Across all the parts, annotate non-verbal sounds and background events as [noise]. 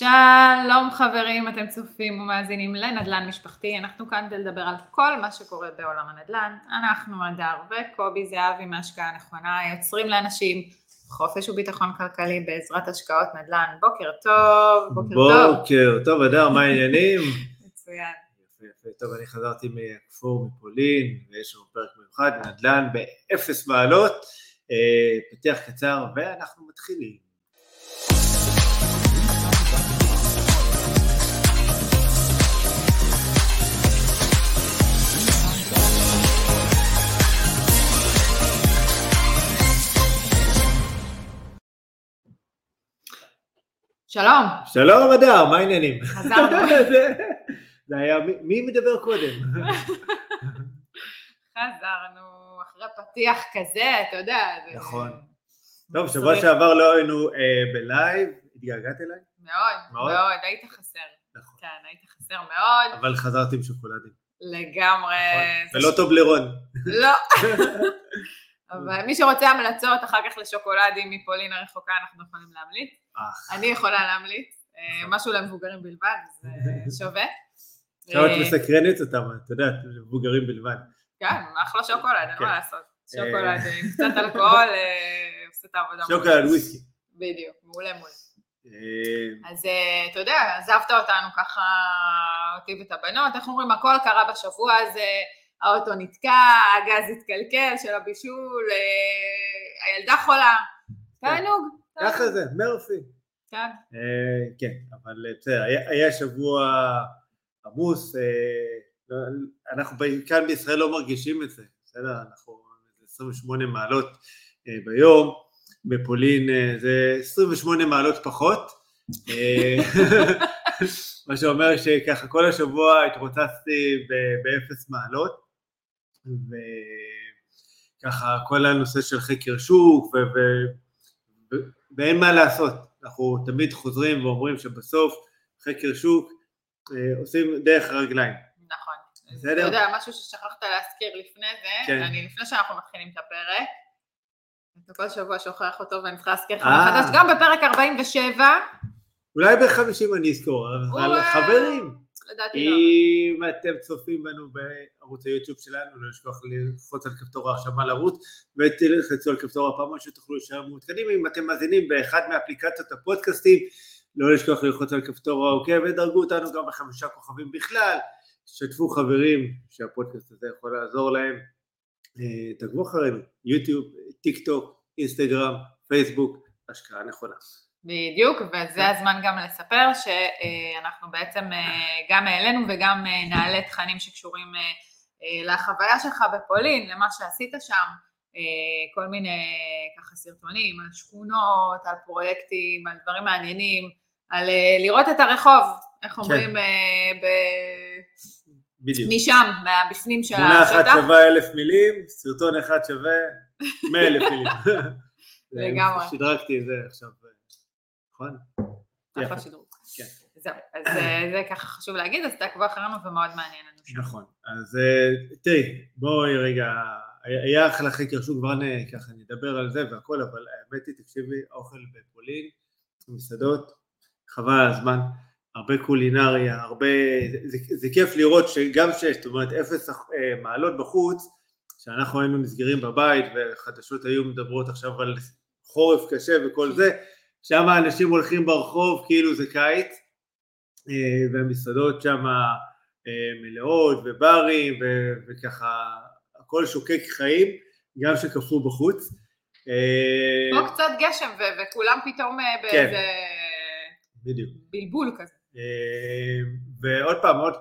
שלום חברים, אתם צופים ומאזינים לנדל"ן משפחתי, אנחנו כאן כדי לדבר על כל מה שקורה בעולם הנדל"ן. אנחנו הדר וקובי זהבי מהשקעה הנכונה, יוצרים לאנשים חופש וביטחון כלכלי בעזרת השקעות נדל"ן. בוקר טוב, בוקר טוב. בוקר טוב, הדר, מה העניינים? [laughs] מצוין. טוב, אני חזרתי מכפור מפולין, ויש לנו פרק מיוחד, נדל"ן באפס מעלות, אה, פתיח קצר, ואנחנו מתחילים. שלום. שלום הדר, מה העניינים? חזרנו. [laughs] זה- זה היה, מי- מדבר קודם? [laughs] חזרנו אחרי פתיח כזה, אתה יודע. נכון. טוב, שבוע שעבר לא היינו אה, בלייב, התגעגעת אליי? מאוד, מאוד? מאוד, היית חסר. נכון. כן, היית חסר מאוד, אבל חזרתי עם שוקולדים. לגמרי. זה ולא טוב לרון. לא. [laughs] אבל מי שרוצה המלצות אחר כך לשוקולדים מפולין הרחוקה, אנחנו יכולים להמליץ. אני יכולה להמליץ. אה, נכון. משהו למבוגרים בלבד, זה [laughs] שווה. עכשיו את אה, מסקרנת אותם, את יודעת, מבוגרים בלבד. כן, אחלה שוקולד, אין כן. מה לעשות. שוקולד עם [laughs] קצת אלכוהול, אה, עושה את העבודה. שוקולד וויסקי. בדיוק, מעולה מעולה. אה, אז אה, אתה יודע, עזבת אותנו ככה, אותי ואת הבנות, איך אומרים, הכל קרה בשבוע הזה, האוטו נתקע, הגז התקלקל של הבישול, אה, הילדה חולה, תענוג. ככה. זה, מרפי. כן, אה, כן, אבל אה, בסדר, היה- שבוע עמוס, לא- אנחנו כאן בישראל לא מרגישים את זה, בסדר, אנחנו 28 מעלות ביום, בפולין זה 28 מעלות פחות, [laughs] מה שאומר שככה כל השבוע התרוצצתי באפס מעלות, וככה כל הנושא של חקר שוק, ו- ו- ואין מה לעשות, אנחנו תמיד חוזרים ואומרים שבסוף חקר שוק אה, עושים דרך הרגליים. נכון. בסדר. אתה יודע, משהו ששכחת להזכיר לפני זה, כן. אני לפני שאנחנו מתחילים את הפרק, אתה כל שבוע שוכח אותו ואני צריכה להזכיר לך אה. מחדש, גם בפרק 47, אולי ב-50 אני אזכור, אבל. חברים, לדעתי לא. אם אתם צופים בנו בערוץ היוטיוב שלנו, לא לשכוח ללחוץ על כפתור ההרשמה לערוץ ותלחצו על כפתור הפעמון שתוכלו להישאר מעודכנים. אם אתם מאזינים באחד מאפליקציות הפודקאסטים, לא לשכוח ללחוץ על כפתור העוקב ודרגו אותנו גם בחמישה כוכבים בכלל. שתפו חברים שהפודקאסט הזה יכול לעזור להם. אה, תעקבו אחרינו, יוטיוב, טיק טוק, אינסטגרם, פייסבוק, השקעה נכונה. בדיוק, וזה הזמן גם לספר שאנחנו בעצם אה, גם העלינו וגם אה, נעלה תכנים שקשורים אה, לחוויה שלך בפולין, למה שעשית שם, כל מיני ככה סרטונים על שכונות, על פרויקטים, על דברים מעניינים, על לראות את הרחוב, איך אומרים, אה, ב- בדיוק. משם, מהבפנים של תמונה אחת השטח. שווה אלף מילים, סרטון אחד שווה מאה אלף מילים. [laughs] לגמרי. שדרגתי את זה עכשיו, נכון? אחלה. שדרוג. כן. זהו, אז אה, זה ככה חשוב להגיד, אז תעקבו אחרינו ומאוד מעניין לנו. נכון. אז אה, תראי, בואי רגע, היה- אחלה חקר שוק, כבר ככה נדבר על זה והכל, אבל האמת היא, תקשיבי, האוכל בפולין, מסעדות, חבל על הזמן, הרבה קולינריה, הרבה, זה, זה, כיף לראות שגם שיש, זאת אומרת, אפס אה, מעלות בחוץ, שאנחנו היינו נסגרים בבית וחדשות היו מדברות עכשיו על חורף קשה וכל זה, שם האנשים הולכים ברחוב כאילו זה קיץ, אה, והמסעדות שם אה, מלאות וברים ו- וככה הכל שוקק חיים, גם שקפוא בחוץ. אה, פה קצת גשם ו- וכולם פתאום כן. באיזה בדיוק. בלבול כזה. ועוד פעם, עוד,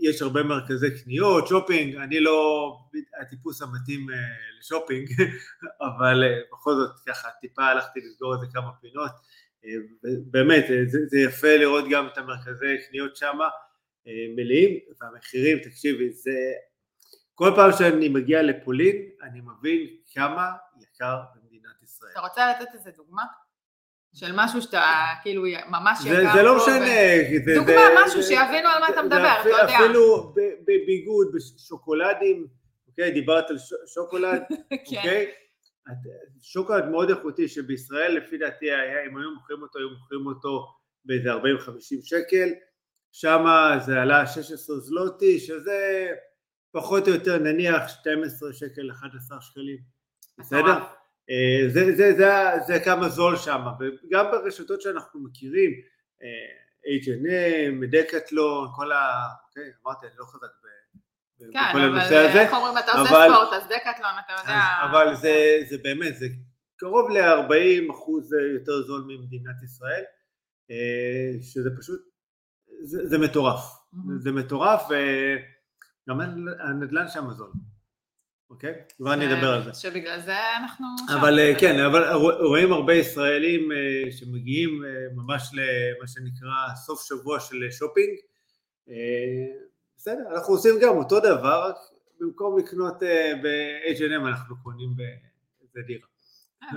יש הרבה מרכזי קניות, שופינג, אני לא הטיפוס המתאים אה, לשופינג, [laughs] אבל אה, בכל זאת ככה טיפה הלכתי לסגור איזה כמה פינות. אה, באמת, זה, זה יפה לראות גם את המרכזי קניות אה, מלאים, והמחירים, תקשיבי, זה... כל פעם שאני מגיע לפולין, אני מבין כמה יקר במדינת ישראל. אתה רוצה לתת איזה דוגמה? של משהו שאתה כאילו ממש יקר זה לא משנה, דוגמה, משהו שיבינו על מה אתה מדבר, אתה יודע. אפילו בביגוד, בשוקולדים, אוקיי, דיברת על שוקולד, [laughs] כן. אוקיי? שוקולד מאוד איכותי שבישראל לפי דעתי היה, אם היו מוכרים אותו, היו מוכרים אותו באיזה 40-50 שקל, שם זה עלה 16 זלוטי, שזה פחות או יותר נניח 12 שקל 11 שקלים, בסדר? אה, זה, זה, זה, זה כמה זול שם, וגם ברשתות שאנחנו מכירים, H&M, דקטלון, כל ה... אוקיי, אמרתי, אני לא חזק בכל כן, הנושא הזה. כן, אבל איך אומרים, אתה עושה ספורט, אז דקטלון, אתה יודע... אבל זה, זה באמת, זה קרוב ל-40 אחוז יותר זול ממדינת ישראל, אה, שזה פשוט, זה, זה מטורף. Mm-hmm. זה מטורף, וגם הנדל"ן שם זול. אוקיי? כבר אני אדבר על זה. שבגלל זה אנחנו... אבל שם. כן, אבל רואים הרבה ישראלים אה, שמגיעים אה, ממש למה שנקרא סוף שבוע של שופינג. בסדר, אנחנו עושים גם אותו דבר, רק במקום לקנות ב-H&M אנחנו קונים באיזה דירה.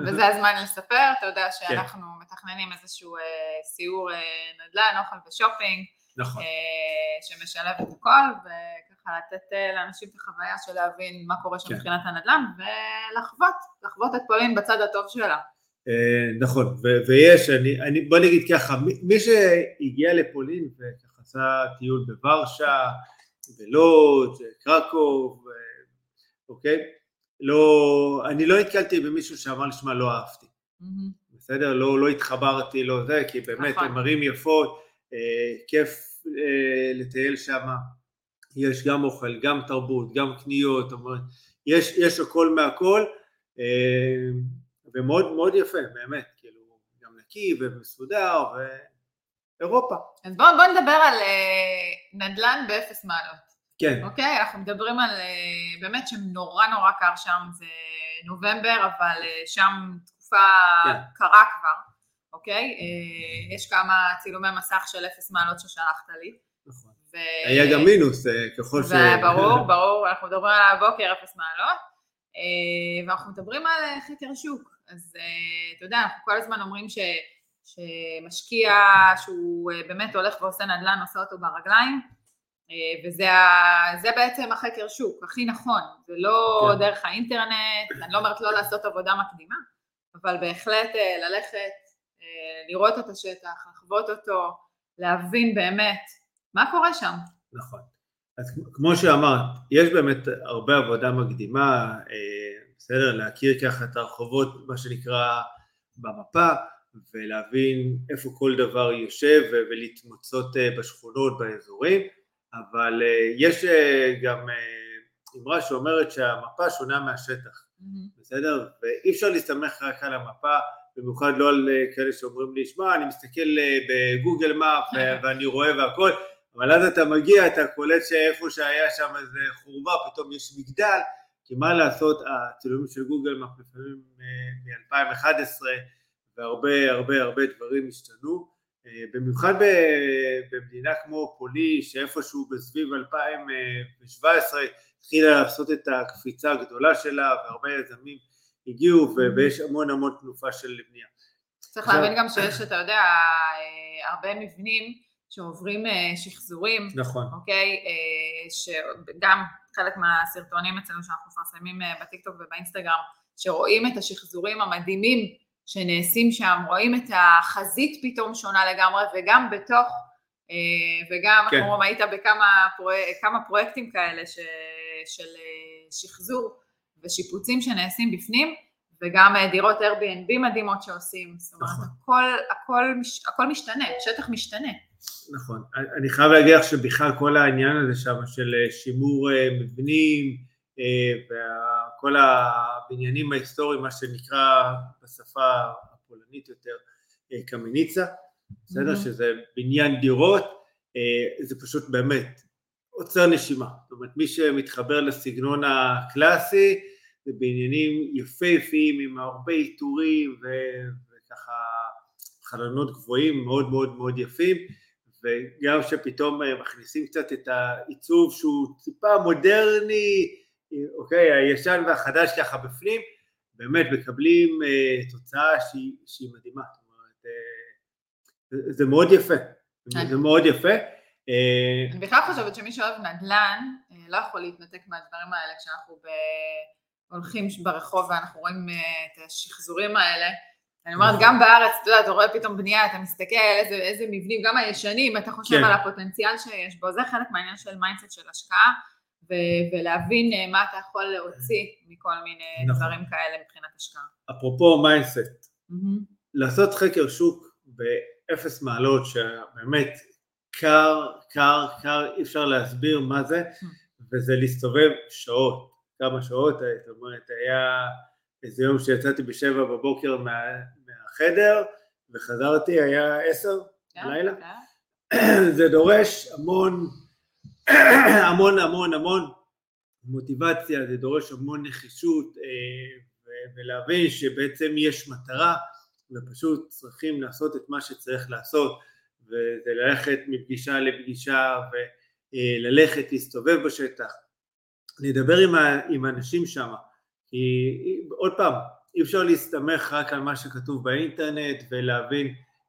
וזה הזמן לספר, אתה יודע כן. שאנחנו כן. מתכננים איזשהו אה, סיור אה, נדל"ן, אוכל ושופינג, נכון. אה, שמשלב את הכל, וככה לתת אה, לאנשים את החוויה של להבין מה קורה שם כן. מבחינת הנדל"ן, ולחוות, לחוות את פולין בצד הטוב שלה. אה, נכון, ו- ויש, אני, אני, בוא נגיד ככה, מי, שהגיע לפולין וככה עשה טיול בוורשה, בלוד, קרקוב, אוקיי? לא, אני לא נתקלתי במישהו שאמר לי, שמע, לא אהבתי. Mm-hmm. בסדר? לא, לא התחברתי, לא זה, כי באמת נכון. הם ערים יפות, כיף אה, לטייל שם, יש גם אוכל, גם תרבות, גם קניות, יש, יש הכל מהכל, אה, ומאוד מאוד יפה, באמת, כאילו, גם נקי ומסודר, ואירופה. אז בואו בוא נדבר על אה, נדל"ן באפס מעלות. כן. אוקיי? אנחנו מדברים על אה, באמת שנורא נורא קר שם, זה נובמבר, אבל אה, שם תקופה כן. קרה כבר, אוקיי? אה, יש כמה צילומי מסך של אפס מעלות ששלחת לי. נכון. ו... היה גם מינוס ככל ש... ברור, [laughs] ברור, אנחנו מדברים על הבוקר אפס מעלות, ואנחנו מדברים על חקר שוק. אז אתה יודע, אנחנו כל הזמן אומרים ש... שמשקיע שהוא באמת הולך ועושה נדל"ן, עושה אותו ברגליים, אה, וזה בעצם החקר שוק, הכי נכון, זה לא כן. דרך האינטרנט, אני לא אומרת לא לעשות עבודה מקדימה, אבל בהחלט אה, ללכת, אה, לראות את השטח, לחוות אותו, להבין באמת מה קורה שם. נכון. אז כמו שאמרת, יש באמת הרבה עבודה מקדימה, בסדר, להכיר ככה את הרחובות, מה שנקרא, במפה, ולהבין איפה כל דבר יושב ולהתמצות בשכונות, באזורים. אבל אה, יש אה, גם אה, אמרה שאומרת שהמפה שונה מהשטח, mm-hmm. בסדר? ואי אפשר להסתמך רק על המפה, במיוחד לא על כאלה שאומרים לי, שמע, אני מסתכל בגוגל מאפ [laughs] ואני רואה והכל, אבל אז אתה מגיע, אתה קולט שאיפה שהיה שם איזה חורבה, פתאום יש מגדל, כי מה לעשות, הצילומים של גוגל מאפ לפעמים מ-2011, והרבה הרבה הרבה דברים השתנו, אה, במיוחד במדינה כמו פולין, שאיפשהו בסביב 2017 התחילה לעשות את הקפיצה הגדולה שלה והרבה יזמים הגיעו ויש המון המון תנופה של בנייה. צריך להבין גם שיש, אתה יודע, אה, הרבה מבנים שעוברים אה, שחזורים, נכון, אוקיי, שגם חלק מהסרטונים אצלנו שאנחנו מפרסמים בטיקטוק ובאינסטגרם, שרואים את השחזורים המדהימים שנעשים שם, רואים את החזית פתאום שונה לגמרי וגם בתוך, אה, וגם, כן. אנחנו היית בכמה פרויק, פרויקטים כאלה ש, של אה, שחזור ושיפוצים שנעשים בפנים, וגם אה, דירות Airbnb מדהימות שעושים, זאת אומרת נכון. הכל, הכל, הכל משתנה, שטח משתנה. נכון, אני חייב להגיד לך שבכלל כל העניין הזה שם של שימור מבנים וכל הבניינים ההיסטוריים, מה שנקרא בשפה הפולנית יותר קמיניצה, בסדר? Mm-hmm. שזה בניין דירות, זה פשוט באמת עוצר נשימה, זאת אומרת מי שמתחבר לסגנון הקלאסי זה בעניינים יפהפיים עם הרבה עיטורים וככה חלונות גבוהים מאוד מאוד מאוד יפים. וגם שפתאום מכניסים קצת את העיצוב שהוא טיפה מודרני אוקיי, הישן והחדש ככה בפנים, באמת מקבלים אה, תוצאה שהיא, שהיא מדהימה, זאת אומרת, אה, זה מאוד יפה, זה מאוד יפה. אה, אני בכלל חושבת שמי שאוהב נדל"ן אה, לא יכול להתנתק מהדברים האלה כשאנחנו ב... הולכים ברחוב ואנחנו רואים אה, את השחזורים האלה, אני אומרת, נכון. גם בארץ, אתה יודע, אתה רואה פתאום בנייה, אתה מסתכל איזה, איזה מבנים, גם הישנים, אתה חושב כן. על הפוטנציאל שיש בו, זה חלק מהעניין של mindset של השקעה, ו- ולהבין אה, מה אתה יכול להוציא מכל מיני נכון. דברים כאלה מבחינת השקעה. אפרופו mindset, מהמם. לעשות חקר שוק באפס מעלות, שבאמת קר, קר, קר, אי אפשר להסביר מה זה, וזה להסתובב שעות, כמה שעות, זאת אומרת, היה איזה יום שיצאתי בשבע בבוקר מה, מהחדר, וחזרתי, היה עשר בלילה. [clears throat] זה דורש המון, [clears throat] המון המון המון מוטיבציה, זה דורש המון נחישות אה, ולהבין שבעצם יש מטרה ופשוט צריכים לעשות את מה שצריך לעשות וזה ללכת מפגישה לפגישה וללכת להסתובב בשטח, לדבר עם, ה- עם האנשים שם, כי עוד פעם, אי אפשר להסתמך רק על מה שכתוב באינטרנט ולהבין,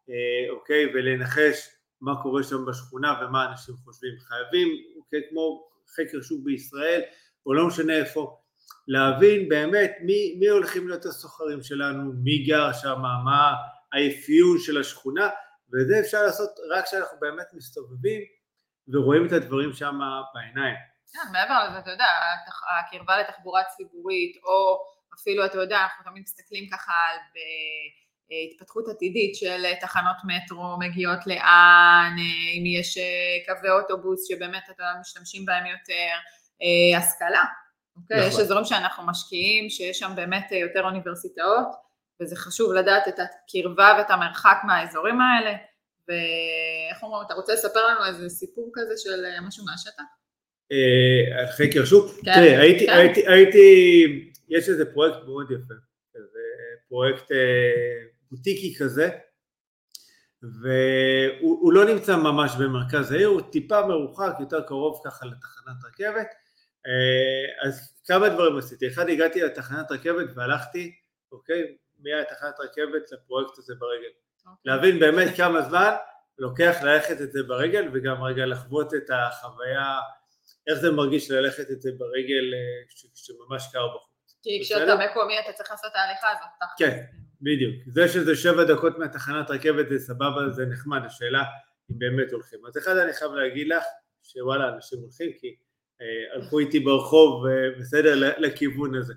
אה, אוקיי, ולנחש מה קורה שם בשכונה ומה אנשים חושבים. חייבים, אוקיי, כמו חקר שוק בישראל, או לא משנה איפה, להבין באמת מי, מי הולכים להיות הסוחרים שלנו, מי גר שם, מה האפיון של השכונה, ואת זה אפשר לעשות רק כשאנחנו באמת מסתובבים ורואים את הדברים שם בעיניים. כן, מעבר לזה, אתה יודע, הקרבה לתחבורה ציבורית, או אפילו, אתה יודע, אנחנו תמיד מסתכלים ככה על אה, התפתחות עתידית של אה, תחנות מטרו מגיעות לאן, אה, אם יש קווי אוטובוס שבאמת אתה משתמשים בהם יותר, השכלה. אוקיי? נכון. יש אזורים שאנחנו משקיעים, שיש שם באמת יותר אוניברסיטאות, וזה חשוב לדעת את הקרבה ואת המרחק מהאזורים האלה. ואיך אומרים, אתה רוצה לספר לנו איזה סיפור כזה של משהו מהשטח? אה, חקר שוק? כן, תראה, הייתי, כן. הייתי, יש איזה פרויקט מאוד יפה, פרויקט אה, בוטיקי כזה, והוא הוא לא נמצא ממש במרכז העיר, הוא טיפה מרוחק, יותר קרוב ככה לתחנת רכבת, אה, אז כמה דברים עשיתי, אחד הגעתי לתחנת רכבת והלכתי, אוקיי, מהתחנת רכבת לפרויקט הזה ברגל, להבין באמת כמה זמן לוקח ללכת את זה ברגל וגם רגע לחוות את החוויה, איך זה מרגיש ללכת את זה ברגל אה, שממש קר בחוץ. כי? כשאתה מקומי אתה צריך לעשות את ההליכה הזאת. כן. בדיוק. זה שזה שבע דקות מהתחנת רכבת זה סבבה, זה נחמד, השאלה אם באמת הולכים. אז אחד אני חייב להגיד לך, שוואלה, אנשים הולכים כי אה, הלכו איתי ברחוב, אה, בסדר, לכיוון הזה.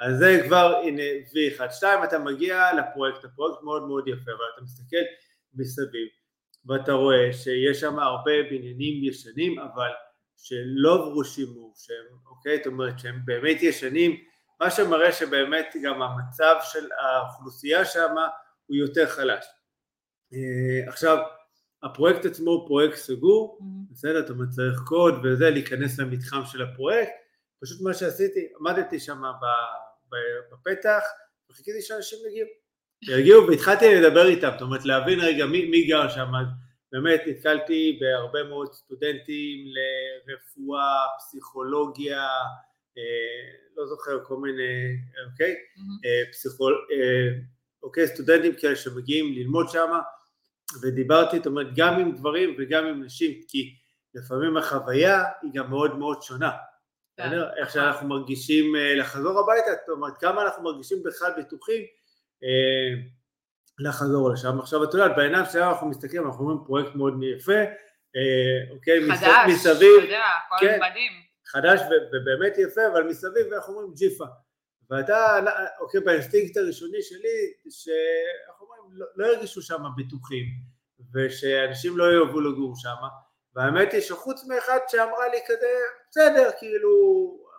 אז זה כבר, הנה, V1. שתיים, אתה מגיע לפרויקט, הפרויקט מאוד מאוד יפה, אבל אתה מסתכל מסביב, ואתה רואה שיש שם הרבה בניינים ישנים, אבל שלא עברו שימור, שהם, אוקיי, זאת אומרת שהם באמת ישנים, מה שמראה שבאמת גם המצב של האוכלוסייה שם הוא יותר חלש. אה, עכשיו, הפרויקט עצמו הוא פרויקט סגור, מהמם. בסדר, אומרת צריך קוד וזה, להיכנס למתחם של הפרויקט, פשוט מה שעשיתי, עמדתי שם בפתח וחיכיתי שאנשים יגיעו. יגיעו והתחלתי לדבר איתם, זאת אומרת להבין רגע מי, מי גר שם, באמת נתקלתי בהרבה מאוד סטודנטים לרפואה, פסיכולוגיה, אה, לא זוכר כל מיני, אוקיי. אה, פסיכול... אה, אוקיי, סטודנטים כאלה שמגיעים ללמוד שם, ודיברתי, זאת אומרת, גם עם גברים וגם עם נשים, כי לפעמים החוויה היא גם מאוד מאוד שונה. כן, בסדר? איך. שאנחנו מרגישים לחזור הביתה, זאת אומרת, כמה אנחנו מרגישים בכלל בטוחים לחזור לשם. עכשיו, את יודעת, בעיניים שלנו אנחנו מסתכלים, אנחנו רואים פרויקט מאוד יפה, אה, אוקיי, חדש, מסביב, אתה יודע, הכל כן. מדהים. חדש ו- ובאמת יפה, אבל מסביב אנחנו אומרים ג'יפה. ואתה, אוקיי, באינסטינקט הראשוני שלי, שאנחנו אומרים, לא, לא הרגישו שם בטוחים, ושאנשים לא יאהבו לגור שם, והאמת היא שחוץ מאחד שאמרה לי כזה, בסדר, כאילו,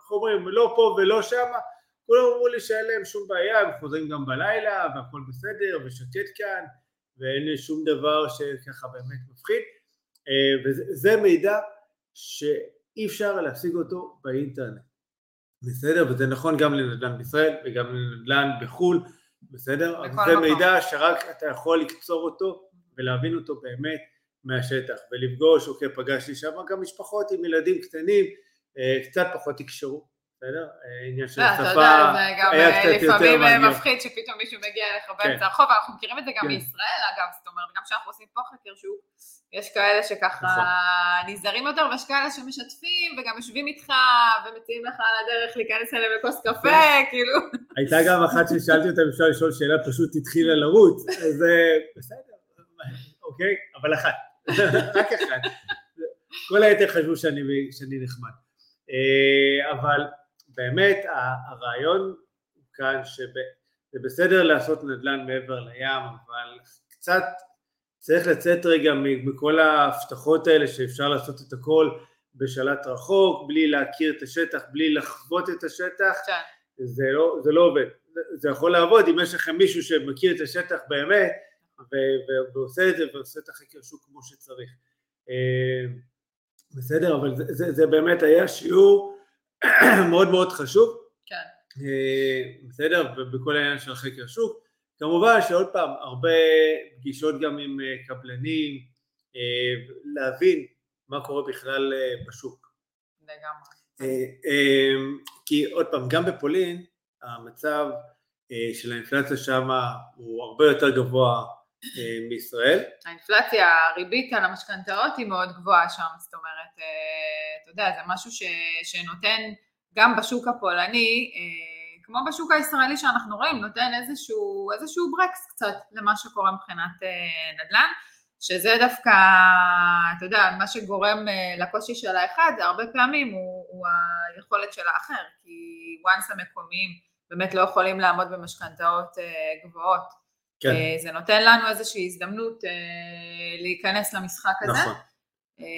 איך אומרים, לא פה ולא שם, כולם אמרו לי שאין להם שום בעיה, הם חוזרים גם בלילה, והכל בסדר, ושקט כאן, ואין לי שום דבר שככה באמת מפחיד, אה, וזה זה מידע שאי אפשר להשיג אותו באינטרנט, בסדר? וזה נכון גם לנדל"ן בישראל וגם לנדל"ן בחו"ל, בסדר? אבל זה מקום. מידע שרק אתה יכול לקצור אותו ולהבין אותו באמת מהשטח, ולפגוש, אוקיי, פגשתי שם גם משפחות עם ילדים קטנים, אה, קצת פחות תקשרו, בסדר? אה, עניין של לא, שפה זה גם היה אה, קצת יותר לפעמים אה, מעניין. מפחיד שפתאום מישהו מגיע אליך כן. באמצע הרחוב, אנחנו מכירים את זה גם כן. בישראל אגב, זאת אומרת, גם כשאנחנו עושים פה חקר שוק, יש כאלה שככה נכון. נזהרים יותר, ויש כאלה שמשתפים וגם יושבים איתך ומציעים לך על הדרך להיכנס אליהם לכוס קפה, כאילו, הייתה גם אחת ששאלתי אותה אם אפשר לשאול שאלה, פשוט התחילה לרוץ, אז בסדר, אוקיי, אבל אחת, [laughs] רק אחת. כל היתר חשבו שאני נחמד. אבל באמת הרעיון כאן שזה בסדר לעשות נדל"ן מעבר לים, אבל קצת צריך לצאת רגע מכל ההבטחות האלה שאפשר לעשות את הכל בשלט רחוק, בלי להכיר את השטח, בלי לחוות את השטח, כן. זה, לא, זה לא עובד. זה יכול לעבוד אם יש לכם מישהו שמכיר את השטח באמת ו- ועושה את זה ועושה את החקר שוק כמו שצריך. אה, בסדר, אבל זה, זה, זה באמת היה שיעור [coughs] מאוד מאוד חשוב. כן. אה, בסדר, ובכל העניין של חקר שוק. כמובן שעוד פעם, הרבה פגישות גם עם אה, קבלנים, אה, להבין מה קורה בכלל בשוק. לגמרי. כי עוד פעם, גם בפולין המצב של האינפלציה שם הוא הרבה יותר גבוה מישראל. האינפלציה, הריבית על המשכנתאות היא מאוד גבוהה שם, זאת אומרת, אתה יודע, זה משהו ש, שנותן גם בשוק הפולני, אה, כמו בשוק הישראלי שאנחנו רואים, נותן איזשהו, איזשהו ברקס קצת למה שקורה מבחינת אה, נדל"ן, שזה דווקא, אתה יודע, מה שגורם אה, לקושי של האחד, הרבה פעמים הוא, הוא היכולת של האחר, כי once המקומיים באמת לא יכולים לעמוד במשכנתאות גבוהות. כן. זה נותן לנו איזושהי הזדמנות להיכנס למשחק הזה. נכון.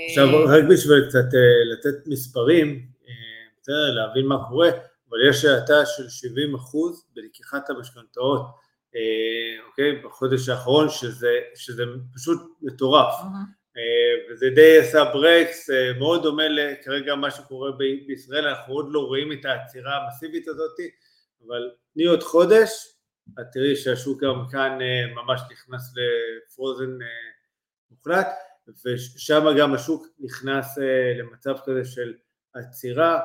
עכשיו רק בשביל קצת לתת מספרים, בסדר, להבין מה קורה, אבל יש האטה של 70 אחוז בלקיחת המשכנתאות, אה, אוקיי, בחודש האחרון, שזה, שזה פשוט מטורף. Mm-hmm. אה, וזה די עשה ברקס, אה, מאוד דומה לכרגע מה שקורה ב- בישראל, אנחנו עוד לא רואים את העצירה המסיבית הזאת, אבל תני עוד חודש, את תראי שהשוק גם כאן אה, ממש נכנס לפרוזן אה, מוחלט, ושם גם השוק נכנס אה, למצב כזה של עצירה,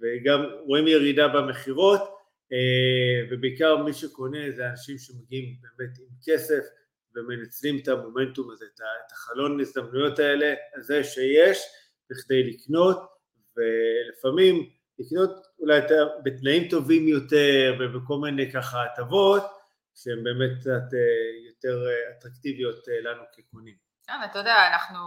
וגם רואים ירידה במכירות ובעיקר מי שקונה זה אנשים שמגיעים באמת עם כסף ומנצלים את המומנטום הזה, את החלון הזדמנויות האלה, הזה שיש בכדי לקנות ולפעמים לקנות אולי בתנאים טובים יותר ובכל מיני ככה הטבות שהן באמת קצת אה, יותר אטרקטיביות לנו כקונים. כן, אתה יודע, אנחנו,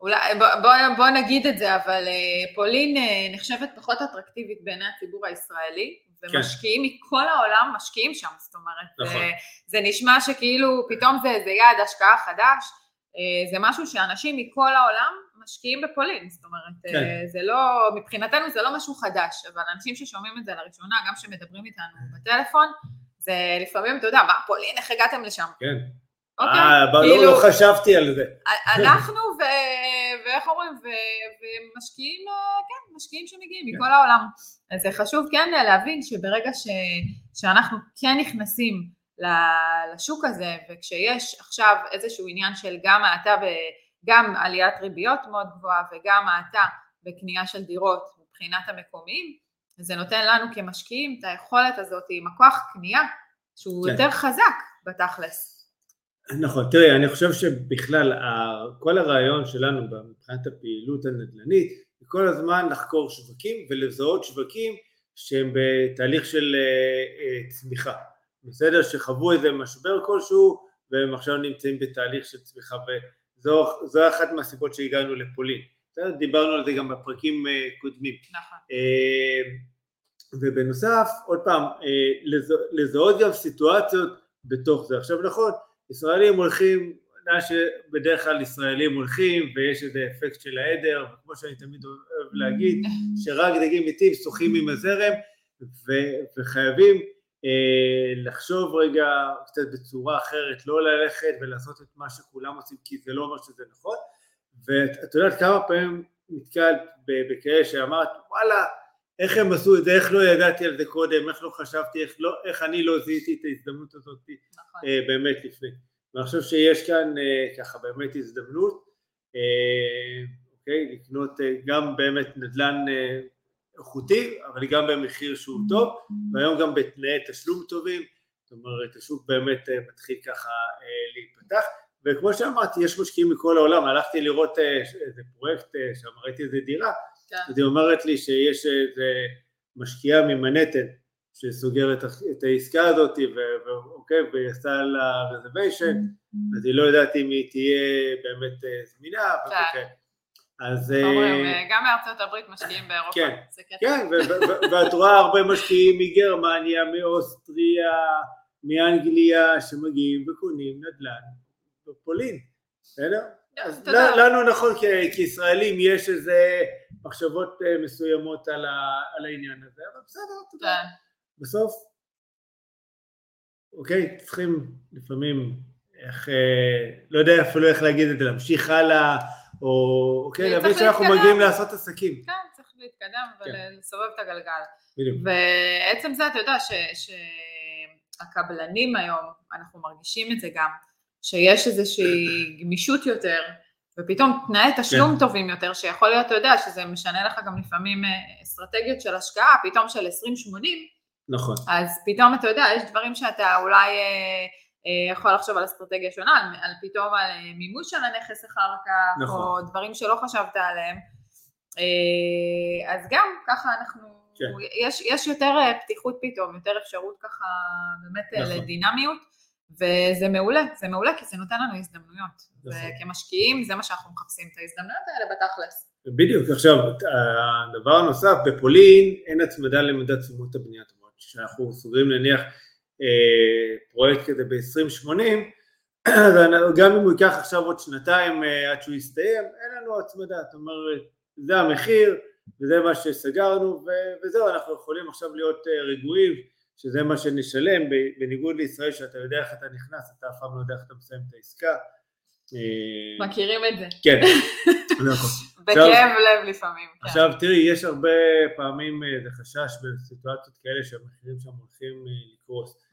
אולי, בוא, בוא, נגיד את זה, אבל אה, פולין אה, נחשבת פחות אטרקטיבית בעיני הציבור הישראלי, כן. ומשקיעים כן. מכל העולם משקיעים שם, זאת אומרת, נכון. זה, זה נשמע שכאילו פתאום זה, זה יעד השקעה חדש, אה, זה משהו שאנשים מכל העולם משקיעים בפולין, זאת אומרת, כן. זה לא, מבחינתנו זה לא משהו חדש, אבל אנשים ששומעים את זה לראשונה, גם שמדברים איתנו בטלפון, זה לפעמים, אתה יודע, מה, פולין, איך הגעתם לשם? כן. אוקיי, אה, לא, כאילו, לא חשבתי על זה. אנחנו, [laughs] ו, ואיך אומרים, ו, ומשקיעים, כן, משקיעים שמגיעים כן. מכל העולם. אז זה חשוב כן להבין שברגע ש, שאנחנו כן נכנסים לשוק הזה, וכשיש עכשיו איזשהו עניין של גם האטה, גם עליית ריביות מאוד גבוהה וגם האטה בקנייה של דירות מבחינת המקומיים, זה נותן לנו כמשקיעים את היכולת הזאת עם הכוח קנייה שהוא כן. יותר חזק בתכלס. נכון, תראי, אני חושב שבכלל כל הרעיון שלנו מבחינת הפעילות הנדל"נית זה כל הזמן לחקור שווקים ולזהות שווקים שהם בתהליך של אה, אה, צמיחה, בסדר? שחוו איזה משבר כלשהו והם עכשיו נמצאים בתהליך של צמיחה וזו אחת מהסיבות שהגענו לפולין? דיברנו על זה גם בפרקים אה, קודמים. נכון. ובנוסף, עוד פעם, לזהות גם סיטואציות בתוך זה. עכשיו נכון, ישראלים הולכים, לאן שבדרך כלל ישראלים הולכים ויש איזה אפקט של העדר, וכמו שאני תמיד אוהב להגיד, [laughs] שרק דגים מתים שוחים עם הזרם, ו- וחייבים אה, לחשוב רגע קצת בצורה אחרת, לא ללכת ולעשות את מה שכולם עושים כי זה לא אומר שזה נכון, ואת יודעת כמה פעמים נתקלת בכאלה שאמרת וואלה איך הם עשו את זה, איך לא ידעתי על זה קודם, איך לא חשבתי, איך, לא, איך אני לא זיהיתי את ההזדמנות הזאת נכון. אה, באמת לפני. ואני חושב שיש כאן אה, ככה באמת הזדמנות, אה, אוקיי, לקנות אה, גם באמת נדל"ן אה, איכותי, אבל גם במחיר שהוא טוב, והיום גם בתנאי תשלום טובים, זאת אומרת השוק באמת אה, מתחיל ככה אה, להיפתח, וכמו שאמרתי, יש משקיעים מכל העולם, הלכתי לראות אה, איזה פרויקט שם, ראיתי איזה דירה, כן. אז היא אומרת לי שיש איזה משקיעה ממנהטן שסוגר את, העסקה הזאת ואוקיי, ועשה לה רזרוויישן, אז היא לא יודעת אם היא תהיה באמת זמינה, כן. אז... אומרים, אה, גם מארצות הברית משקיעים באירופה. כן, כן ואת רואה הרבה משקיעים מגרמניה, מאוסטריה, מאנגליה, שמגיעים וקונים נדל"ן בפולין, בסדר? אז לנו נכון כישראלים יש איזה מחשבות אה, מסוימות על העניין הזה, אבל בסדר, תודה. כן. בסוף, אוקיי, צריכים לפעמים, איך, אה, לא יודע אפילו איך להגיד את זה, להמשיך הלאה, או אוקיי, להבין שאנחנו מגיעים לעשות עסקים. כן, צריך להתקדם כן. ולסובב את הגלגל. בדיוק. ועצם זה, אתה יודע, שהקבלנים היום, אנחנו מרגישים את זה גם, שיש איזושהי גמישות יותר, ופתאום תנאי תשלום כן. טובים יותר, שיכול להיות, אתה יודע, שזה משנה לך גם לפעמים אה, אסטרטגיות של השקעה, פתאום של 20-80, נכון. אז פתאום אתה יודע, יש דברים שאתה אולי אה, יכול לחשוב על אסטרטגיה שונה, על, על פתאום על אה, מימוש של הנכס אחר כך, נכון. או דברים שלא חשבת עליהם. אה, אז גם ככה אנחנו, כן. יש, יש יותר אה, פתיחות פתאום, יותר אפשרות ככה באמת אה, נכון. לדינמיות. וזה מעולה, זה מעולה כי זה נותן לנו הזדמנויות. נכון. וכמשקיעים זה מה שאנחנו מחפשים, את ההזדמנויות האלה בתכלס. בדיוק, עכשיו, הדבר הנוסף, בפולין אין הצמדה למדד תשומות הבנייה, זאת אומרת, כשאנחנו סוגרים נניח אה, פרויקט כזה ב-2080, [clears throat] גם אם הוא ייקח עכשיו עוד שנתיים אה, עד שהוא יסתיים, אין לנו הצמדה, זאת אומרת, זה המחיר וזה מה שסגרנו וזהו, אנחנו יכולים עכשיו להיות אה, רגועים שזה מה שנשלם, בניגוד לישראל שאתה יודע איך אתה נכנס, אתה אף פעם לא יודע איך אתה מסיים את העסקה. אה, מכירים את זה. כן, [laughs] נכון. בכאב לב לפעמים. כן. עכשיו תראי, יש הרבה פעמים אה, חשש בסיטואציות כאלה שהמחירים שם הולכים אה, לקרוס.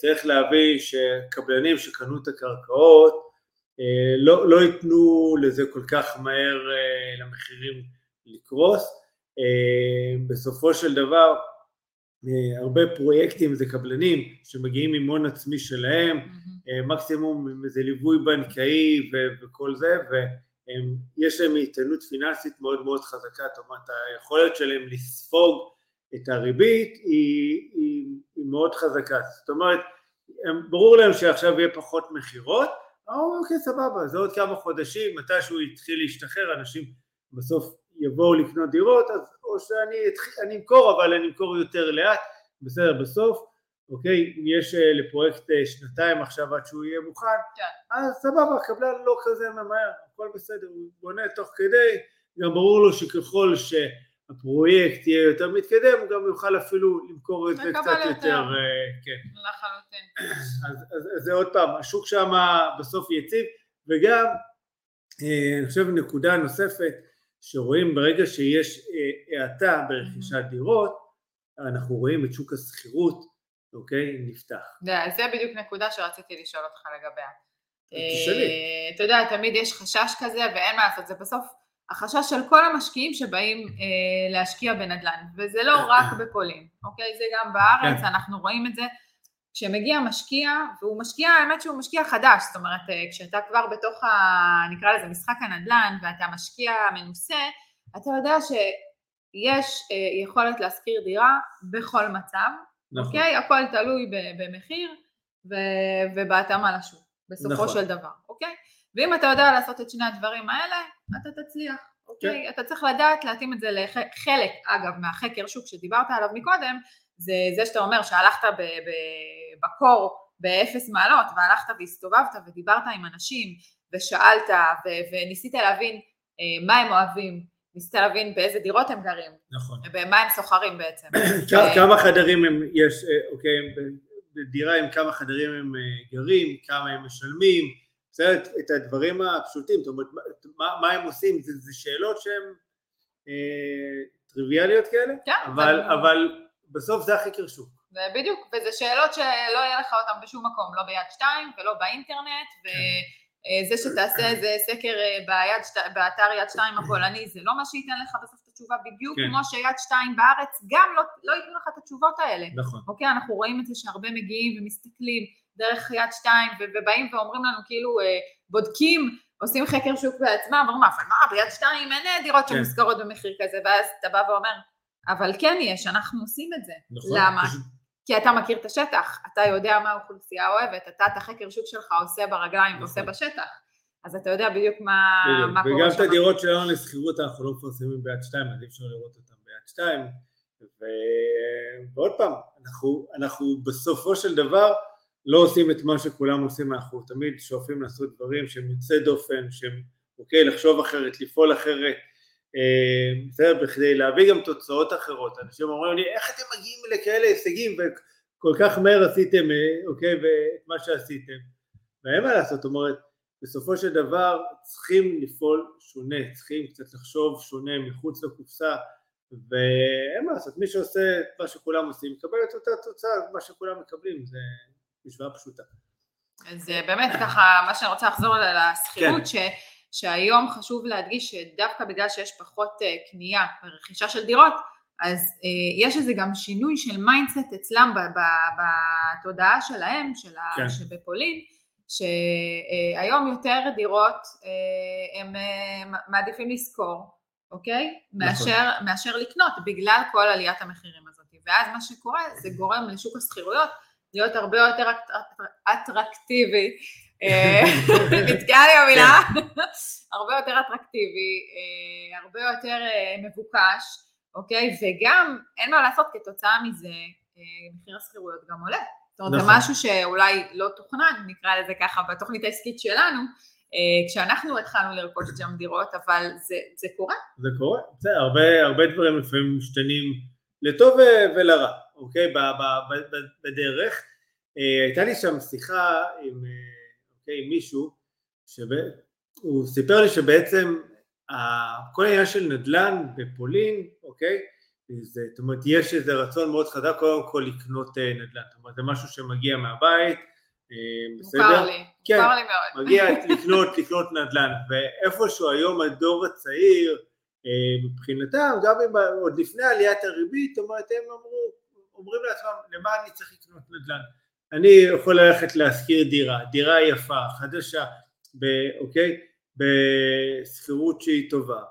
צריך להבין שקבלנים שקנו את הקרקעות לא, לא ייתנו לזה כל כך מהר למחירים לקרוס. בסופו של דבר הרבה פרויקטים זה קבלנים שמגיעים עם הון עצמי שלהם, mm-hmm. מקסימום עם איזה ליווי בנקאי ו- וכל זה, ויש להם איתנות פיננסית מאוד מאוד חזקה, זאת אומרת היכולת שלהם לספוג את הריבית היא, היא, היא מאוד חזקה, זאת אומרת ברור להם שעכשיו יהיה פחות מכירות, אוקיי סבבה, זה עוד כמה חודשים, מתי שהוא יתחיל להשתחרר, אנשים בסוף יבואו לקנות דירות, אז או שאני אמכור אבל אני אמכור יותר לאט, בסדר, בסוף, אוקיי, אם יש אה, לפרויקט אה, שנתיים עכשיו עד שהוא יהיה מוכן, כן. אז סבבה, הקבלן לא כזה ממהר, הכל בסדר, הוא בונה תוך כדי, גם ברור לו שככל שהפרויקט יהיה יותר מתקדם, הוא גם יוכל אפילו למכור את זה קצת יותר, יותר אה, כן. לחלוטין. [clears throat] אז, אז, אז זה עוד פעם, השוק שם בסוף יציב, וגם, אני חושב נקודה נוספת, שרואים ברגע שיש האטה ברכישת דירות, אנחנו רואים את שוק השכירות, אוקיי, נפתח. זה בדיוק נקודה שרציתי לשאול אותך לגביה. תשאלי. אה, אתה יודע, תמיד יש חשש כזה ואין מה לעשות, זה בסוף החשש של כל המשקיעים שבאים אה, להשקיע בנדל"ן, וזה לא רק בפולין, אוקיי? זה גם בארץ, כן. אנחנו רואים את זה. כשמגיע משקיע, והוא משקיע, האמת שהוא משקיע חדש, זאת אומרת, אה, כשאתה כבר בתוך, ה, נקרא לזה משחק הנדל"ן, ואתה משקיע מנוסה, אתה יודע שיש אה, יכולת להשכיר דירה בכל מצב, נכון. אוקיי? הכל תלוי במחיר ובהתאמה לשוק, בסופו נכון. של דבר, אוקיי? ואם אתה יודע לעשות את שני הדברים האלה, אתה תצליח, אוקיי? כן. אתה צריך לדעת להתאים את זה לחלק, אגב, מהחקר שוק שדיברת עליו מקודם, זה זה שאתה אומר שהלכת ב, ב, בקור באפס מעלות והלכת והסתובבת ודיברת עם אנשים ושאלת ו, וניסית להבין אה, מה הם אוהבים, ניסית להבין באיזה דירות הם גרים, נכון, ובמה הם סוחרים בעצם. [clears throat] כמה חדרים הם יש, אה, אוקיי, בדירה עם כמה חדרים הם אה, גרים, כמה הם משלמים, בסדר, את הדברים הפשוטים, זאת אומרת, מה, הם עושים, זה, שאלות שהן אה, טריוויאליות כאלה, כן, אבל, אבל בסוף זה החקר שוק. בדיוק, וזה שאלות שלא יהיה לך אותן בשום מקום, לא ביד שתיים ולא באינטרנט, וזה כן. שתעשה איזה סקר אה, ביד. באתר יד שתיים הפולני, זה לא מה שייתן לך בסוף את התשובה, בדיוק כן. כמו שיד שתיים בארץ, גם לא, לא ייתנו לך את התשובות האלה. נכון. אוקיי, אנחנו רואים את זה שהרבה מגיעים ומסתכלים דרך יד שתיים, ובאים ואומרים לנו כאילו, אה, בודקים, עושים חקר שוק בעצמם, ואומרים, אבל מה, ביד שתיים אין דירות כן. שמושכרות במחיר כזה, ואז אתה בא ואומר, אבל כן יש, אנחנו עושים את זה. נכון. למה? כי אתה מכיר את השטח, אתה יודע מה האוכלוסייה אוהבת, אתה את החקר שוק שלך עושה ברגליים נכון. ועושה בשטח, אז אתה יודע בדיוק מה, בדיוק. מה קורה וגם שם. את הדירות שלנו לשכירות אנחנו לא מפרסמים ביד שתיים, אז אי אפשר לראות אותן ביד שתיים. ו... ועוד פעם, אנחנו, אנחנו בסופו של דבר לא עושים את מה שכולם עושים, אנחנו תמיד שואפים לעשות דברים שהם יוצאי דופן, שהם, אוקיי, לחשוב אחרת, לפעול אחרת, בסדר, בכדי להביא גם תוצאות אחרות. אנשים אומרים לי, איך אתם מגיעים לכאלה הישגים וכל כך מהר עשיתם, אה, אוקיי, ואת מה שעשיתם. ואין מה לעשות, זאת אומרת, בסופו של דבר צריכים לפעול שונה, צריכים קצת לחשוב שונה מחוץ לקופסה ואין מה לעשות, מי שעושה את מה שכולם עושים מקבל את אותה תוצאה, מה שכולם מקבלים, זה משוואה פשוטה. אז אה, באמת ככה, מה שאני רוצה לחזור על השכירות, כן. ש, שהיום חשוב להדגיש שדווקא בגלל שיש פחות אה, קנייה ורכישה של דירות, אז אה, יש איזה גם שינוי של mindset אצלם בתודעה שלהם, של כן. שבפולין, שהיום יותר דירות אה, הם מעדיפים לשכור, אוקיי? נכון. מאשר, מאשר לקנות, בגלל כל עליית המחירים הזאת. ואז מה שקורה, זה גורם לשוק השכירויות להיות הרבה יותר אט- אטרקטיבי, [laughs] נתקעה לי המילה, הרבה יותר אטרקטיבי, אה, הרבה יותר אה, מבוקש, אוקיי? וגם, אין מה לעשות, כתוצאה מזה, אה, מחיר השכירויות גם עולה. זאת אומרת, זה נכון. משהו שאולי לא תוכנן, נקרא לזה ככה, בתוכנית העסקית שלנו, אה, כשאנחנו התחלנו לרכוש שם דירות, אבל זה, זה קורה. זה קורה, בסדר, הרבה, הרבה דברים לפעמים משתנים לטוב ולרע, אוקיי, ב- ב- ב- ב- בדרך. אה, הייתה לי שם שיחה עם, אה, אוקיי, מישהו, שהוא סיפר לי שבעצם כל העניין של נדל"ן בפולין, אוקיי, זה, זאת אומרת, יש איזה רצון מאוד חזק קודם כל לקנות אה, נדל"ן, זאת אומרת, זה משהו שמגיע מהבית, אה, בסדר? מוכר לי, כן. מוכר לי מאוד. מגיע [laughs] לקנות, לקנות נדל"ן, ואיפשהו היום הדור הצעיר, אה, מבחינתם, גם אם עוד לפני עליית הריבית, זאת אומרת, הם אמרו, אומרים לעצמם, למה אני צריך לקנות נדל"ן? אני יכול ללכת להשכיר דירה, דירה יפה, חדשה, ב, אוקיי? בשכירות שהיא טובה,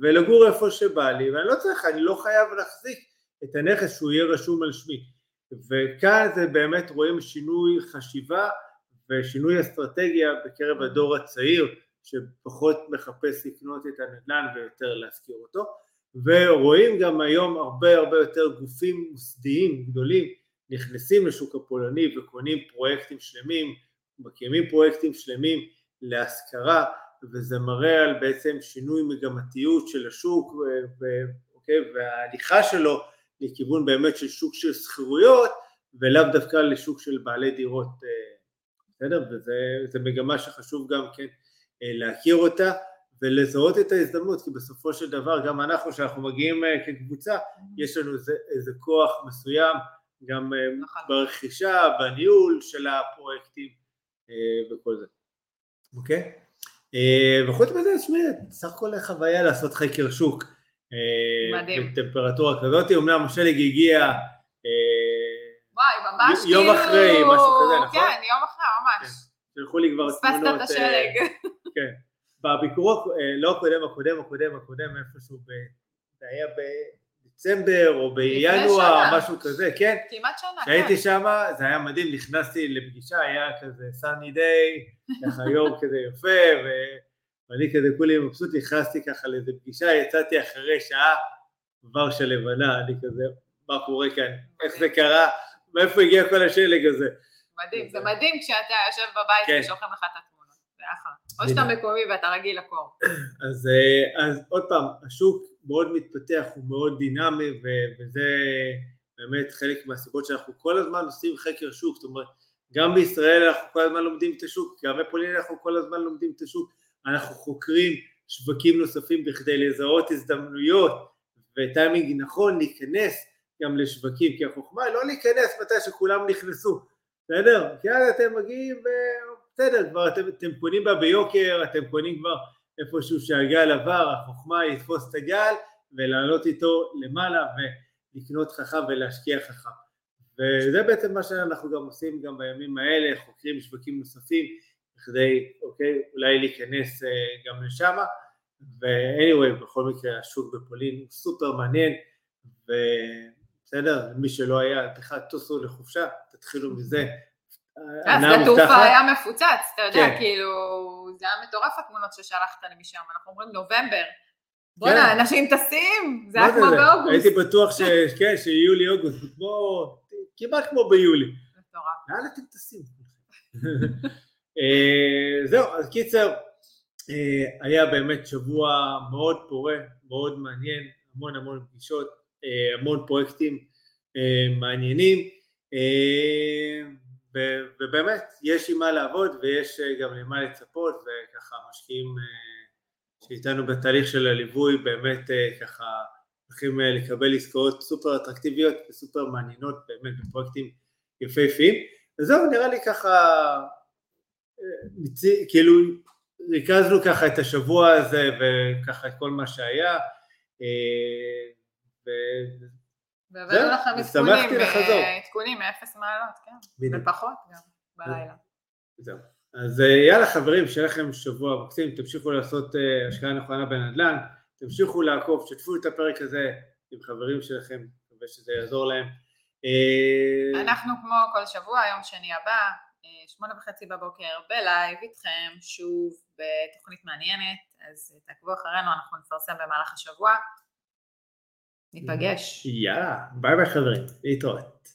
ולגור איפה שבא לי, ואני לא צריך, אני לא חייב להחזיק את הנכס שהוא יהיה רשום על שמי. וכאן זה באמת רואים שינוי חשיבה ושינוי אסטרטגיה בקרב הדור הצעיר שפחות מחפש לקנות את הנדל"ן ויותר להשכיר אותו ורואים גם היום הרבה הרבה יותר גופים מוסדיים גדולים נכנסים לשוק הפולני וקונים פרויקטים שלמים, מקימים פרויקטים שלמים להשכרה וזה מראה על בעצם שינוי מגמתיות של השוק ו- אוקיי, וההליכה שלו לכיוון באמת של שוק של שכירויות ולאו דווקא לשוק של בעלי דירות אה, בסדר? וזו מגמה שחשוב גם כן אה, להכיר אותה ולזהות את ההזדמנות, כי בסופו של דבר גם אנחנו, כשאנחנו מגיעים אה, כקבוצה, יש לנו איזה, איזה כוח מסוים גם אה, נכון. ברכישה, בניהול של הפרויקטים אה, וכל זה, אוקיי? אה, וחוץ מזה, תשמעי, סך הכל חוויה לעשות חקר שוק. מדהים. בטמפרטורה כזאת, אמנם השלג הגיע וואי, ממש יום כאילו... אחרי, משהו כזה, נכון? כן, יום אחרי, ממש. שלחו לי כבר פספסת תמונות. את אה, השלג. כן. בביקור, לא הקודם, הקודם, הקודם, הקודם, איפשהו, ב... זה היה בדצמבר או בינואר. משהו כזה, כן. כמעט שנה, כן. כשהייתי שם, זה היה מדהים, נכנסתי לפגישה, היה כזה סאני דיי, ככה [laughs] יום כזה יפה, ו- ואני כזה כולי מבסוט, נכנסתי ככה לאיזה פגישה, יצאתי אחרי שעה, ורשה לבנה, אני כזה, מה קורה כאן, איך זה קרה, מאיפה הגיע כל השלג הזה. מדהים, זה מדהים כשאתה יושב בבית כן. ושולחים לך את התמונות. זה אחלה. או שאתה מקומי ואתה רגיל לקור. אז, אה, אז עוד פעם, השוק מאוד מתפתח, הוא מאוד דינמי, ו- וזה באמת חלק מהסיבות שאנחנו כל הזמן עושים חקר שוק, זאת אומרת, גם בישראל אנחנו כל הזמן לומדים את השוק, גם בפולין אנחנו כל הזמן לומדים את השוק, אנחנו חוקרים שווקים נוספים בכדי לזהות הזדמנויות וטיימינג נכון להיכנס גם לשווקים, כי החוכמה היא לא להיכנס מתי שכולם נכנסו, בסדר? כי אז אתם מגיעים. בסדר, כבר אתם, אתם קונים בה ביוקר, אתם קונים כבר איפשהו שהגל עבר, החוכמה היא לתפוס את הגל ולעלות איתו למעלה ולקנות חכם ולהשקיע חכם. וזה בעצם מה שאנחנו גם עושים גם בימים האלה, חוקרים שווקים נוספים בכדי, אוקיי, אולי להיכנס אה, גם לשם, ו-anyway, בכל מקרה השוק בפולין הוא סופר מעניין, ובסדר, מי שלא היה, בכלל טוסו לחופשה, תתחילו מזה. אז הנאה התעופה מובטחת. היה מפוצץ, אתה יודע, כן. כאילו, זה היה מטורף התמונות ששלחת לי משם, אנחנו אומרים נובמבר. בואנה, כן. אנשים טסים, זה היה כמו באוגוסט. הייתי בטוח ש... כן, שיולי-אוגוסט, כמו... כמעט כמו ביולי. מטורף. לאן אתם טסים? [laughs] אה, זהו, אז קיצר, אה, היה באמת שבוע מאוד פורה, מאוד מעניין, המון המון פגישות, אה, המון פרויקטים אה, מעניינים, אה, ובאמת, יש עם מה לעבוד ויש אה, גם למה לצפות, וככה משקיעים אה, שאיתנו בתהליך של הליווי באמת אה, ככה הולכים לקבל עסקאות סופר אטרקטיביות וסופר מעניינות באמת בפרויקטים יפהפיים. וזהו, נראה לי ככה, כאילו ריכזנו ככה את השבוע הזה וככה את כל מה שהיה. ו- והבאנו לכם עדכונים. אה, עדכונים מאפס מעלות, כן. ופחות גם, בלילה. זהו. אז אה, יאללה חברים, שיהיה לכם שבוע מקסים, תמשיכו לעשות אה, השקעה נכונה בנדל"ן, תמשיכו לעקוב, שתפו את הפרק הזה עם חברים שלכם, מקווה שזה יעזור להם. אנחנו כמו כל שבוע, יום שני הבא, שמונה וחצי בבוקר, בלייב איתכם, שוב בתוכנית מעניינת, אז תעקבו אחרינו, אנחנו נפרסם במהלך השבוע. ניפגש. יאללה, ביי ביי חברים, להתראות.